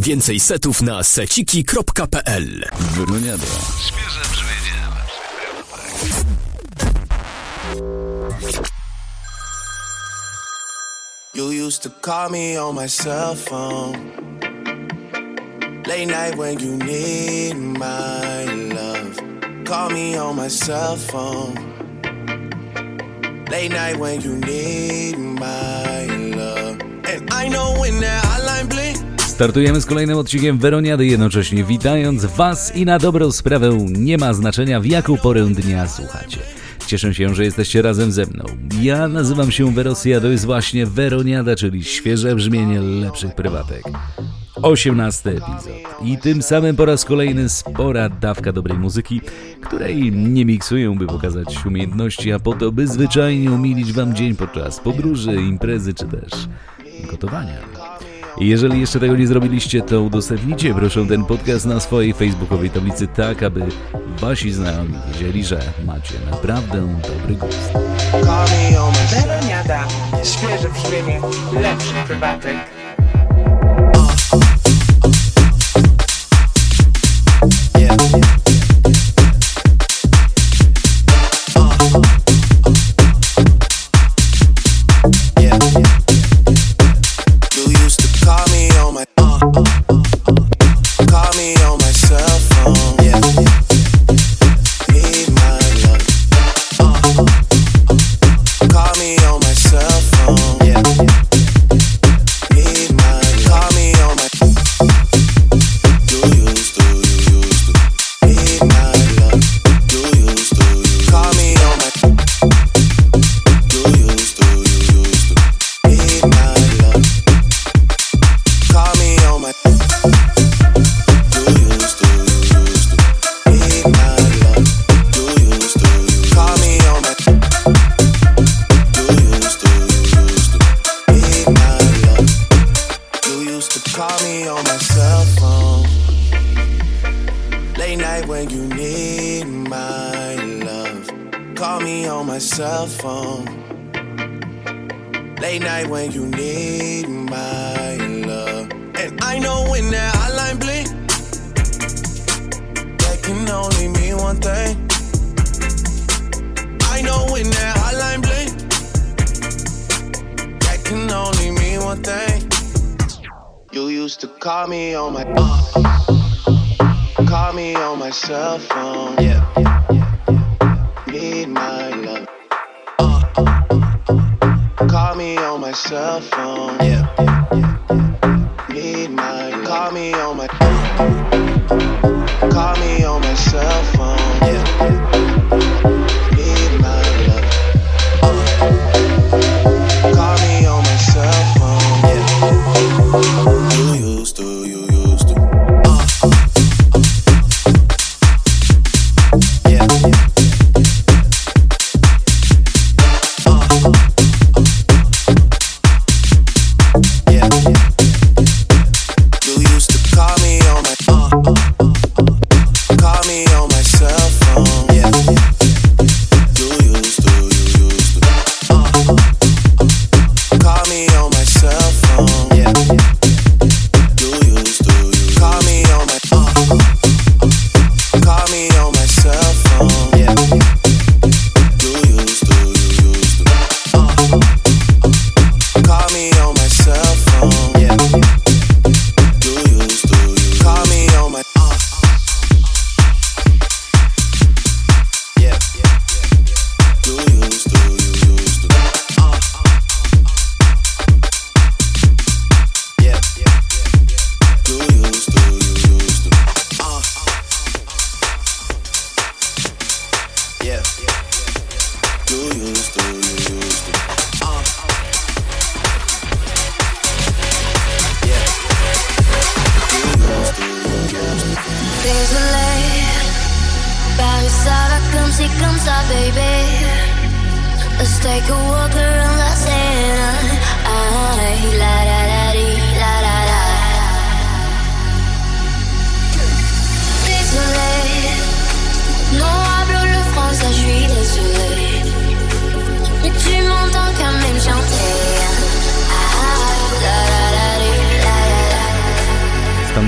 Więcej setów na seciki.pl Wyroniada. Świeże brzmienie. You used to call me on my cell phone. Late night when you need my love. Call me on my cell phone. Late night when you need my love. And I know when that hotline blink. Startujemy z kolejnym odcinkiem Weroniady, jednocześnie witając Was i na dobrą sprawę nie ma znaczenia w jaką porę dnia słuchacie. Cieszę się, że jesteście razem ze mną. Ja nazywam się Werosia, to jest właśnie Weroniada, czyli świeże brzmienie lepszych prywatek. 18 epizod. I tym samym po raz kolejny spora dawka dobrej muzyki, której nie miksuję, by pokazać umiejętności, a po to, by zwyczajnie umilić Wam dzień podczas podróży, imprezy czy też gotowania. Jeżeli jeszcze tego nie zrobiliście, to udostępnijcie proszę ten podcast na swojej facebookowej tablicy tak, aby wasi znajomi wiedzieli, że macie naprawdę dobry gust. Weroniada, świeże brzmienie, lepszy prywatek.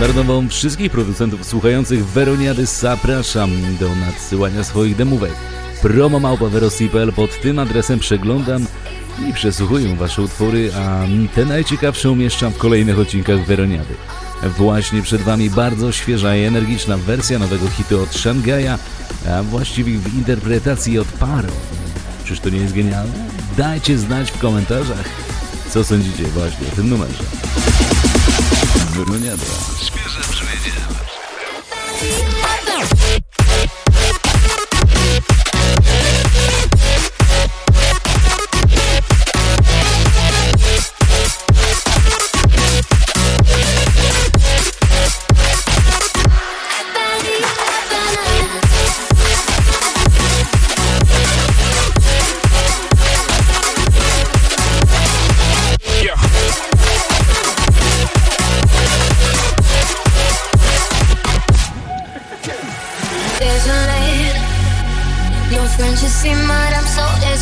Standardową wszystkich producentów słuchających Weroniady zapraszam do nadsyłania swoich demówek. promomałpa.werosi.pl pod tym adresem przeglądam i przesłuchuję Wasze utwory, a te najciekawsze umieszczam w kolejnych odcinkach Weroniady. Właśnie przed Wami bardzo świeża i energiczna wersja nowego hitu od Shanghai'a, a właściwie w interpretacji od Paro. Czyż to nie jest genialne? Dajcie znać w komentarzach, co sądzicie właśnie o tym numerze. Брунетта. Список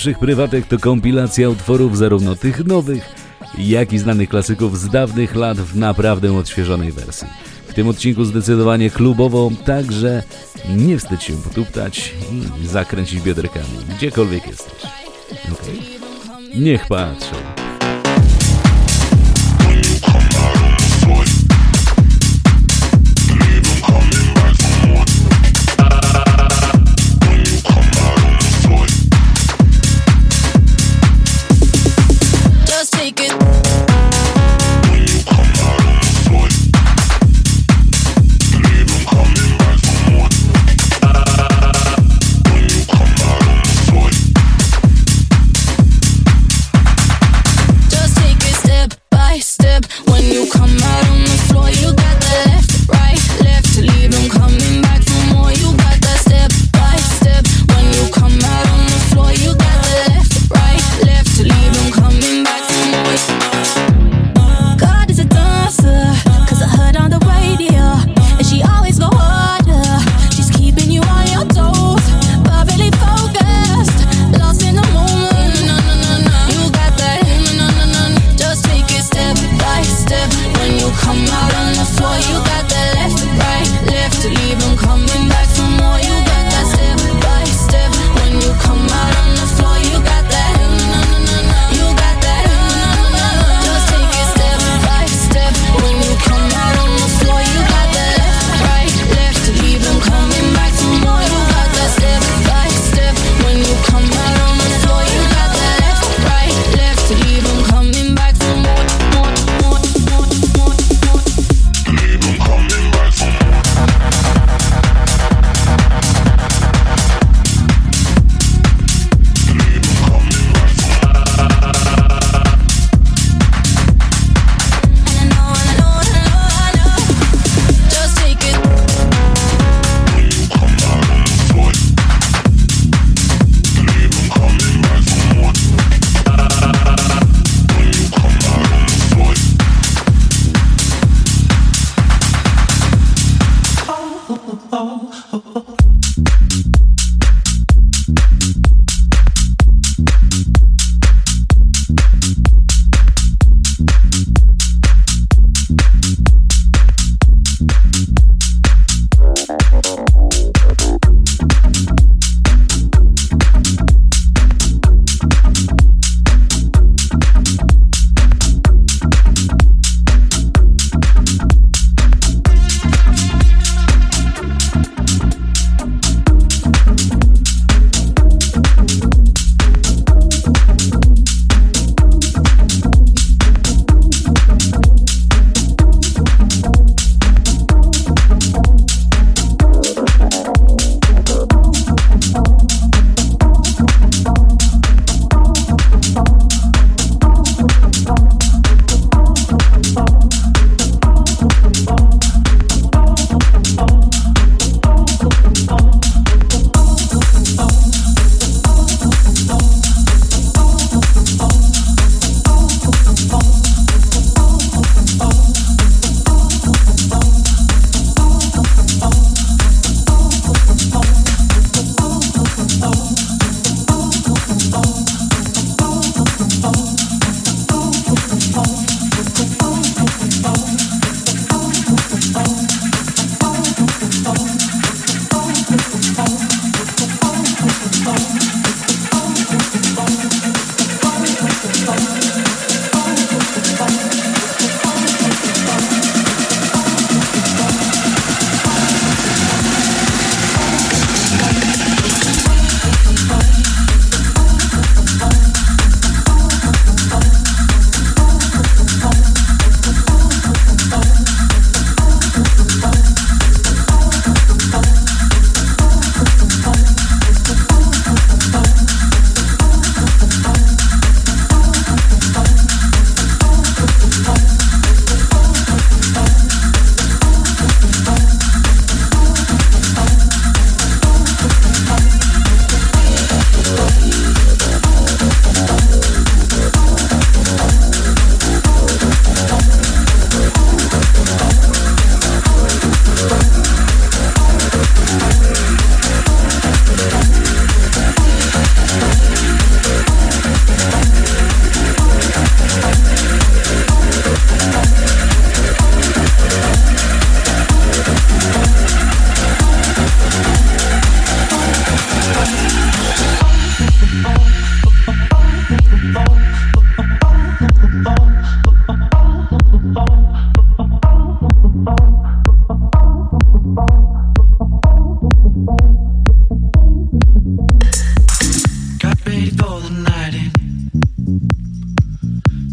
Lepszych prywatek to kompilacja utworów zarówno tych nowych, jak i znanych klasyków z dawnych lat w naprawdę odświeżonej wersji. W tym odcinku zdecydowanie klubowo, także nie wstydź się potuptać i zakręcić bioderkami, gdziekolwiek jesteś. Okay? Niech patrzą.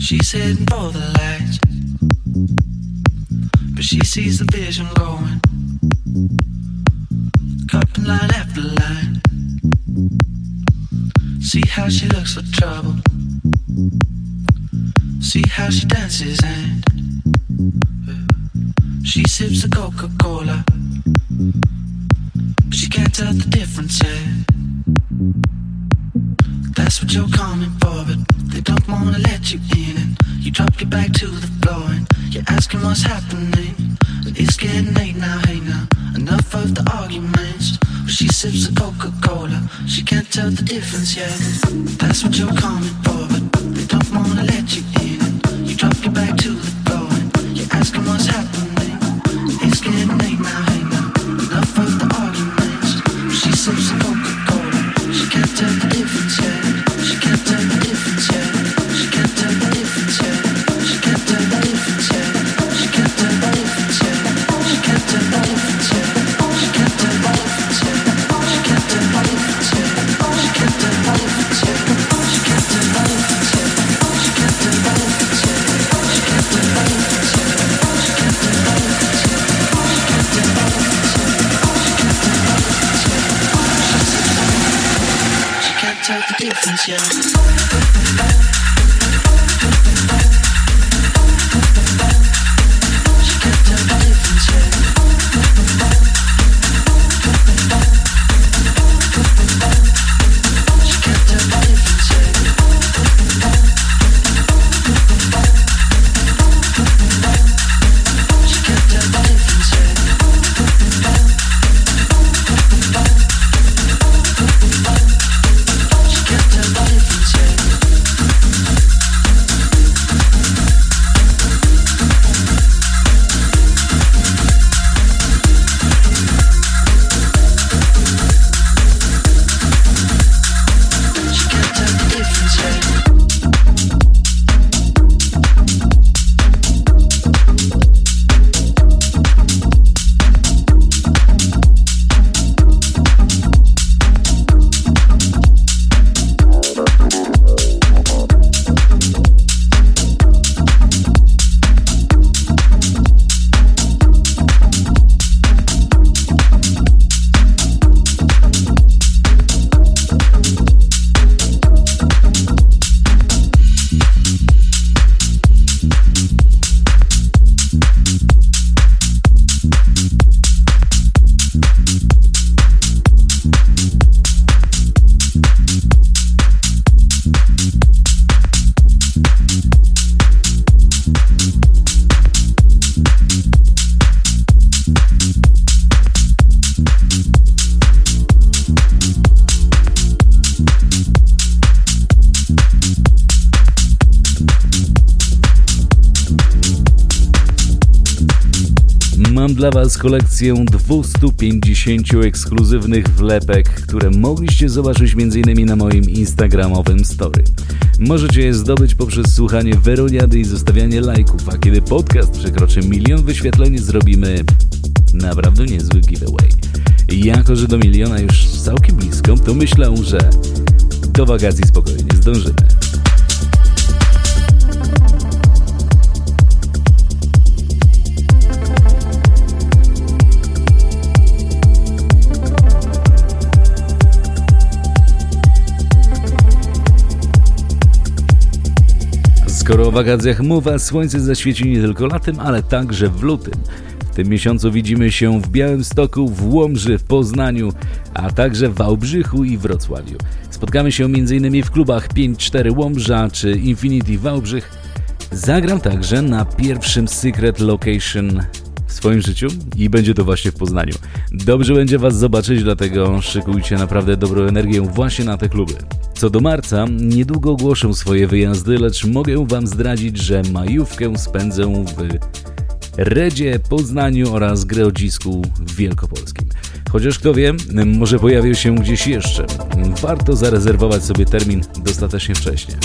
She's heading for the lights, but she sees the vision going. Cupping line after line. See how she looks for trouble. See how she dances and she sips a Coca Cola. But she can't tell the difference. That's what you're calling. back to the floor and you're asking what's happening. It's getting late now, hey now. Enough of the arguments. Well, she sips a Coca Cola, she can't tell the difference yet. That's what you're coming. Kolekcję 250 ekskluzywnych wlepek, które mogliście zobaczyć m.in. na moim instagramowym story. Możecie je zdobyć poprzez słuchanie Weroniady i zostawianie lajków, a kiedy podcast przekroczy milion wyświetleń, zrobimy naprawdę niezły giveaway. Jako, że do miliona już całkiem blisko, to myślę, że do wakacji spokojnie zdążymy. Skoro o wakacjach mowa, słońce zaświeci nie tylko latem, ale także w lutym. W tym miesiącu widzimy się w Białymstoku, w Łomży, w Poznaniu, a także w Wałbrzychu i Wrocławiu. Spotkamy się m.in. w klubach 5-4 Łomża czy Infinity Wałbrzych. Zagram także na pierwszym Secret Location swoim życiu i będzie to właśnie w Poznaniu. Dobrze będzie Was zobaczyć, dlatego szykujcie naprawdę dobrą energię właśnie na te kluby. Co do marca, niedługo ogłoszę swoje wyjazdy, lecz mogę Wam zdradzić, że majówkę spędzę w Redzie, Poznaniu oraz Grodzisku Wielkopolskim. Chociaż kto wie, może pojawił się gdzieś jeszcze. Warto zarezerwować sobie termin dostatecznie wcześnie.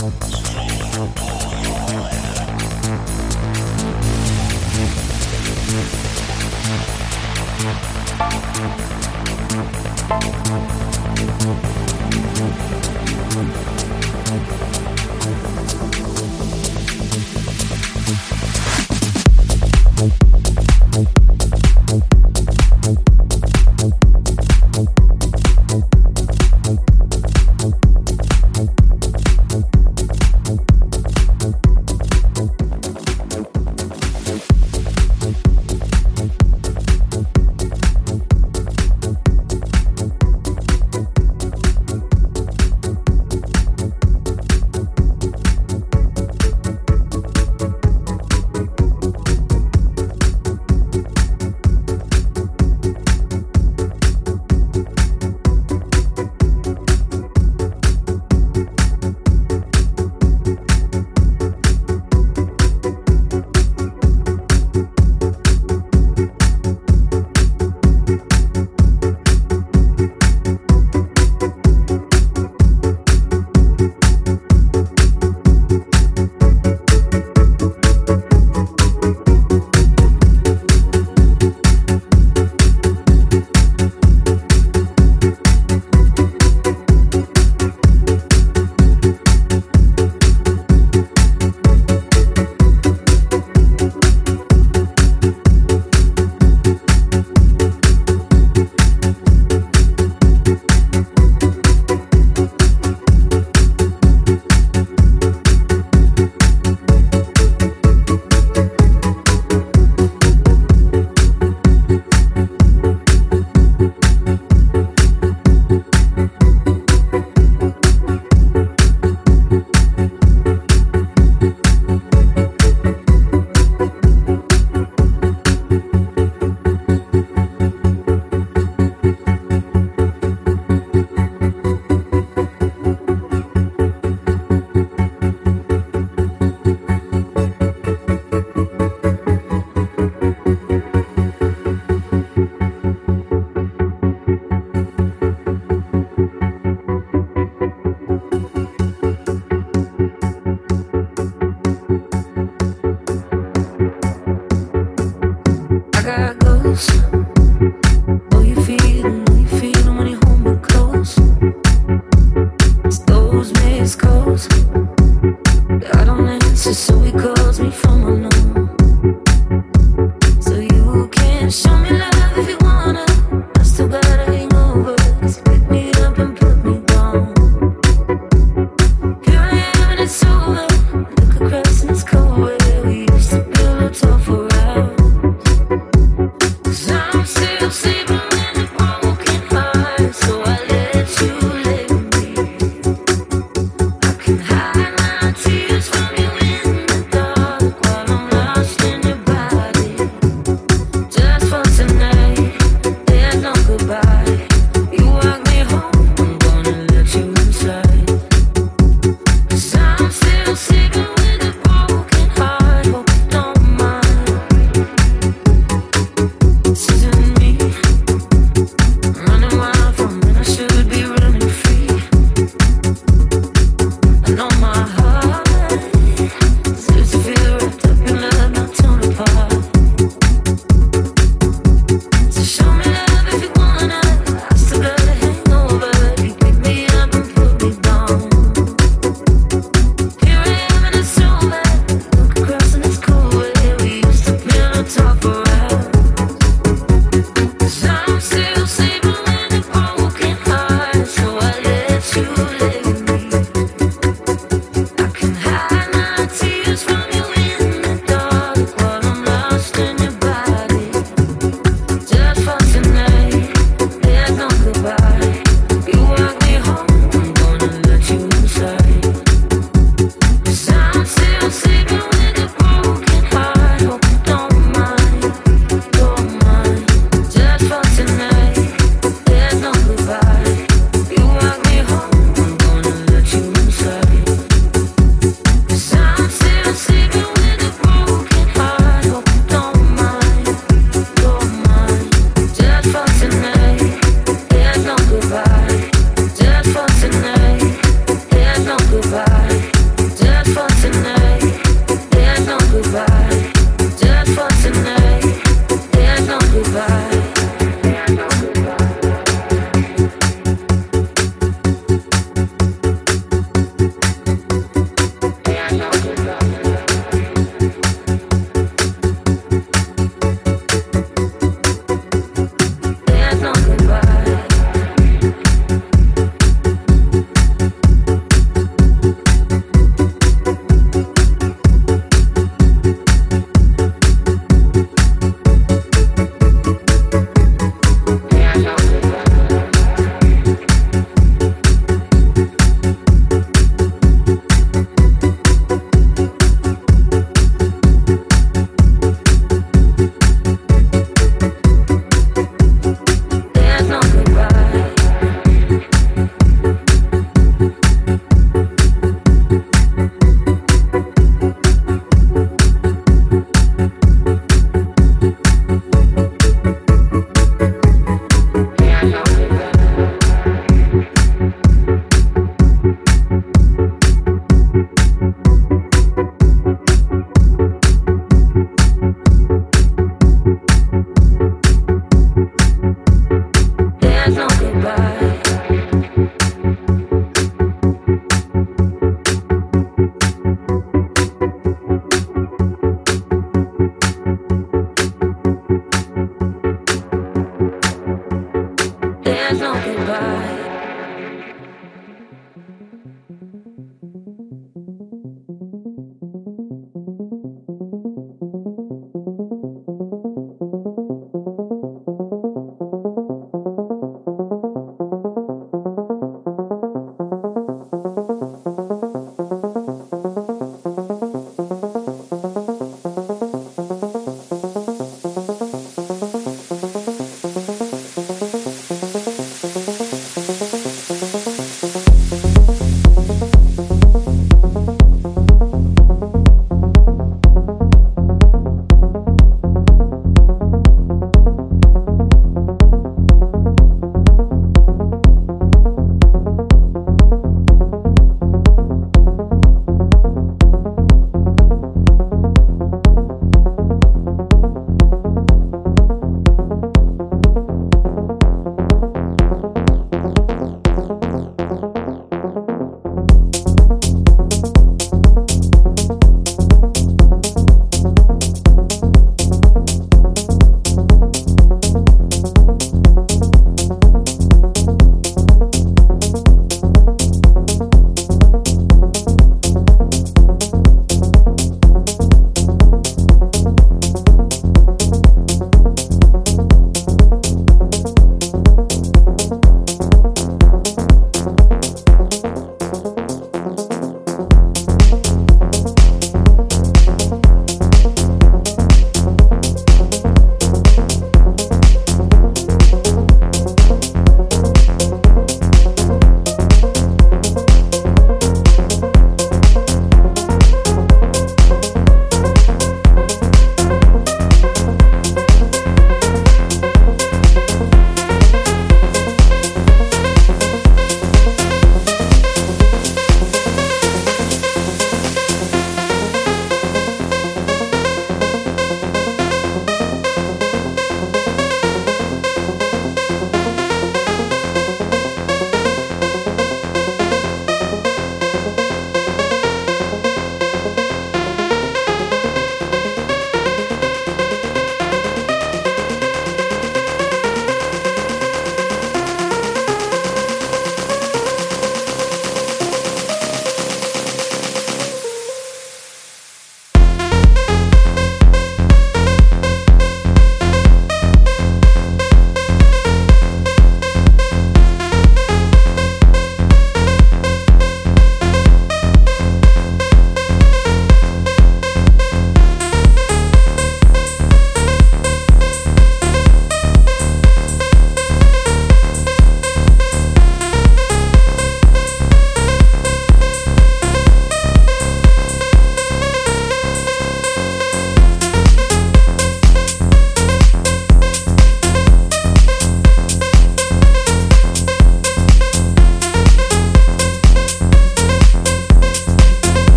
Thank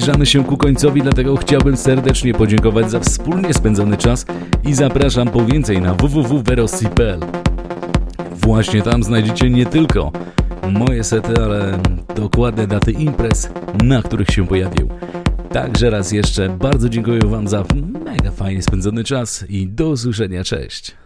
Zbliżamy się ku końcowi, dlatego chciałbym serdecznie podziękować za wspólnie spędzony czas i zapraszam po więcej na www.verossi.pl. Właśnie tam znajdziecie nie tylko moje sety, ale dokładne daty imprez, na których się pojawił. Także raz jeszcze bardzo dziękuję Wam za mega fajnie spędzony czas i do usłyszenia. Cześć!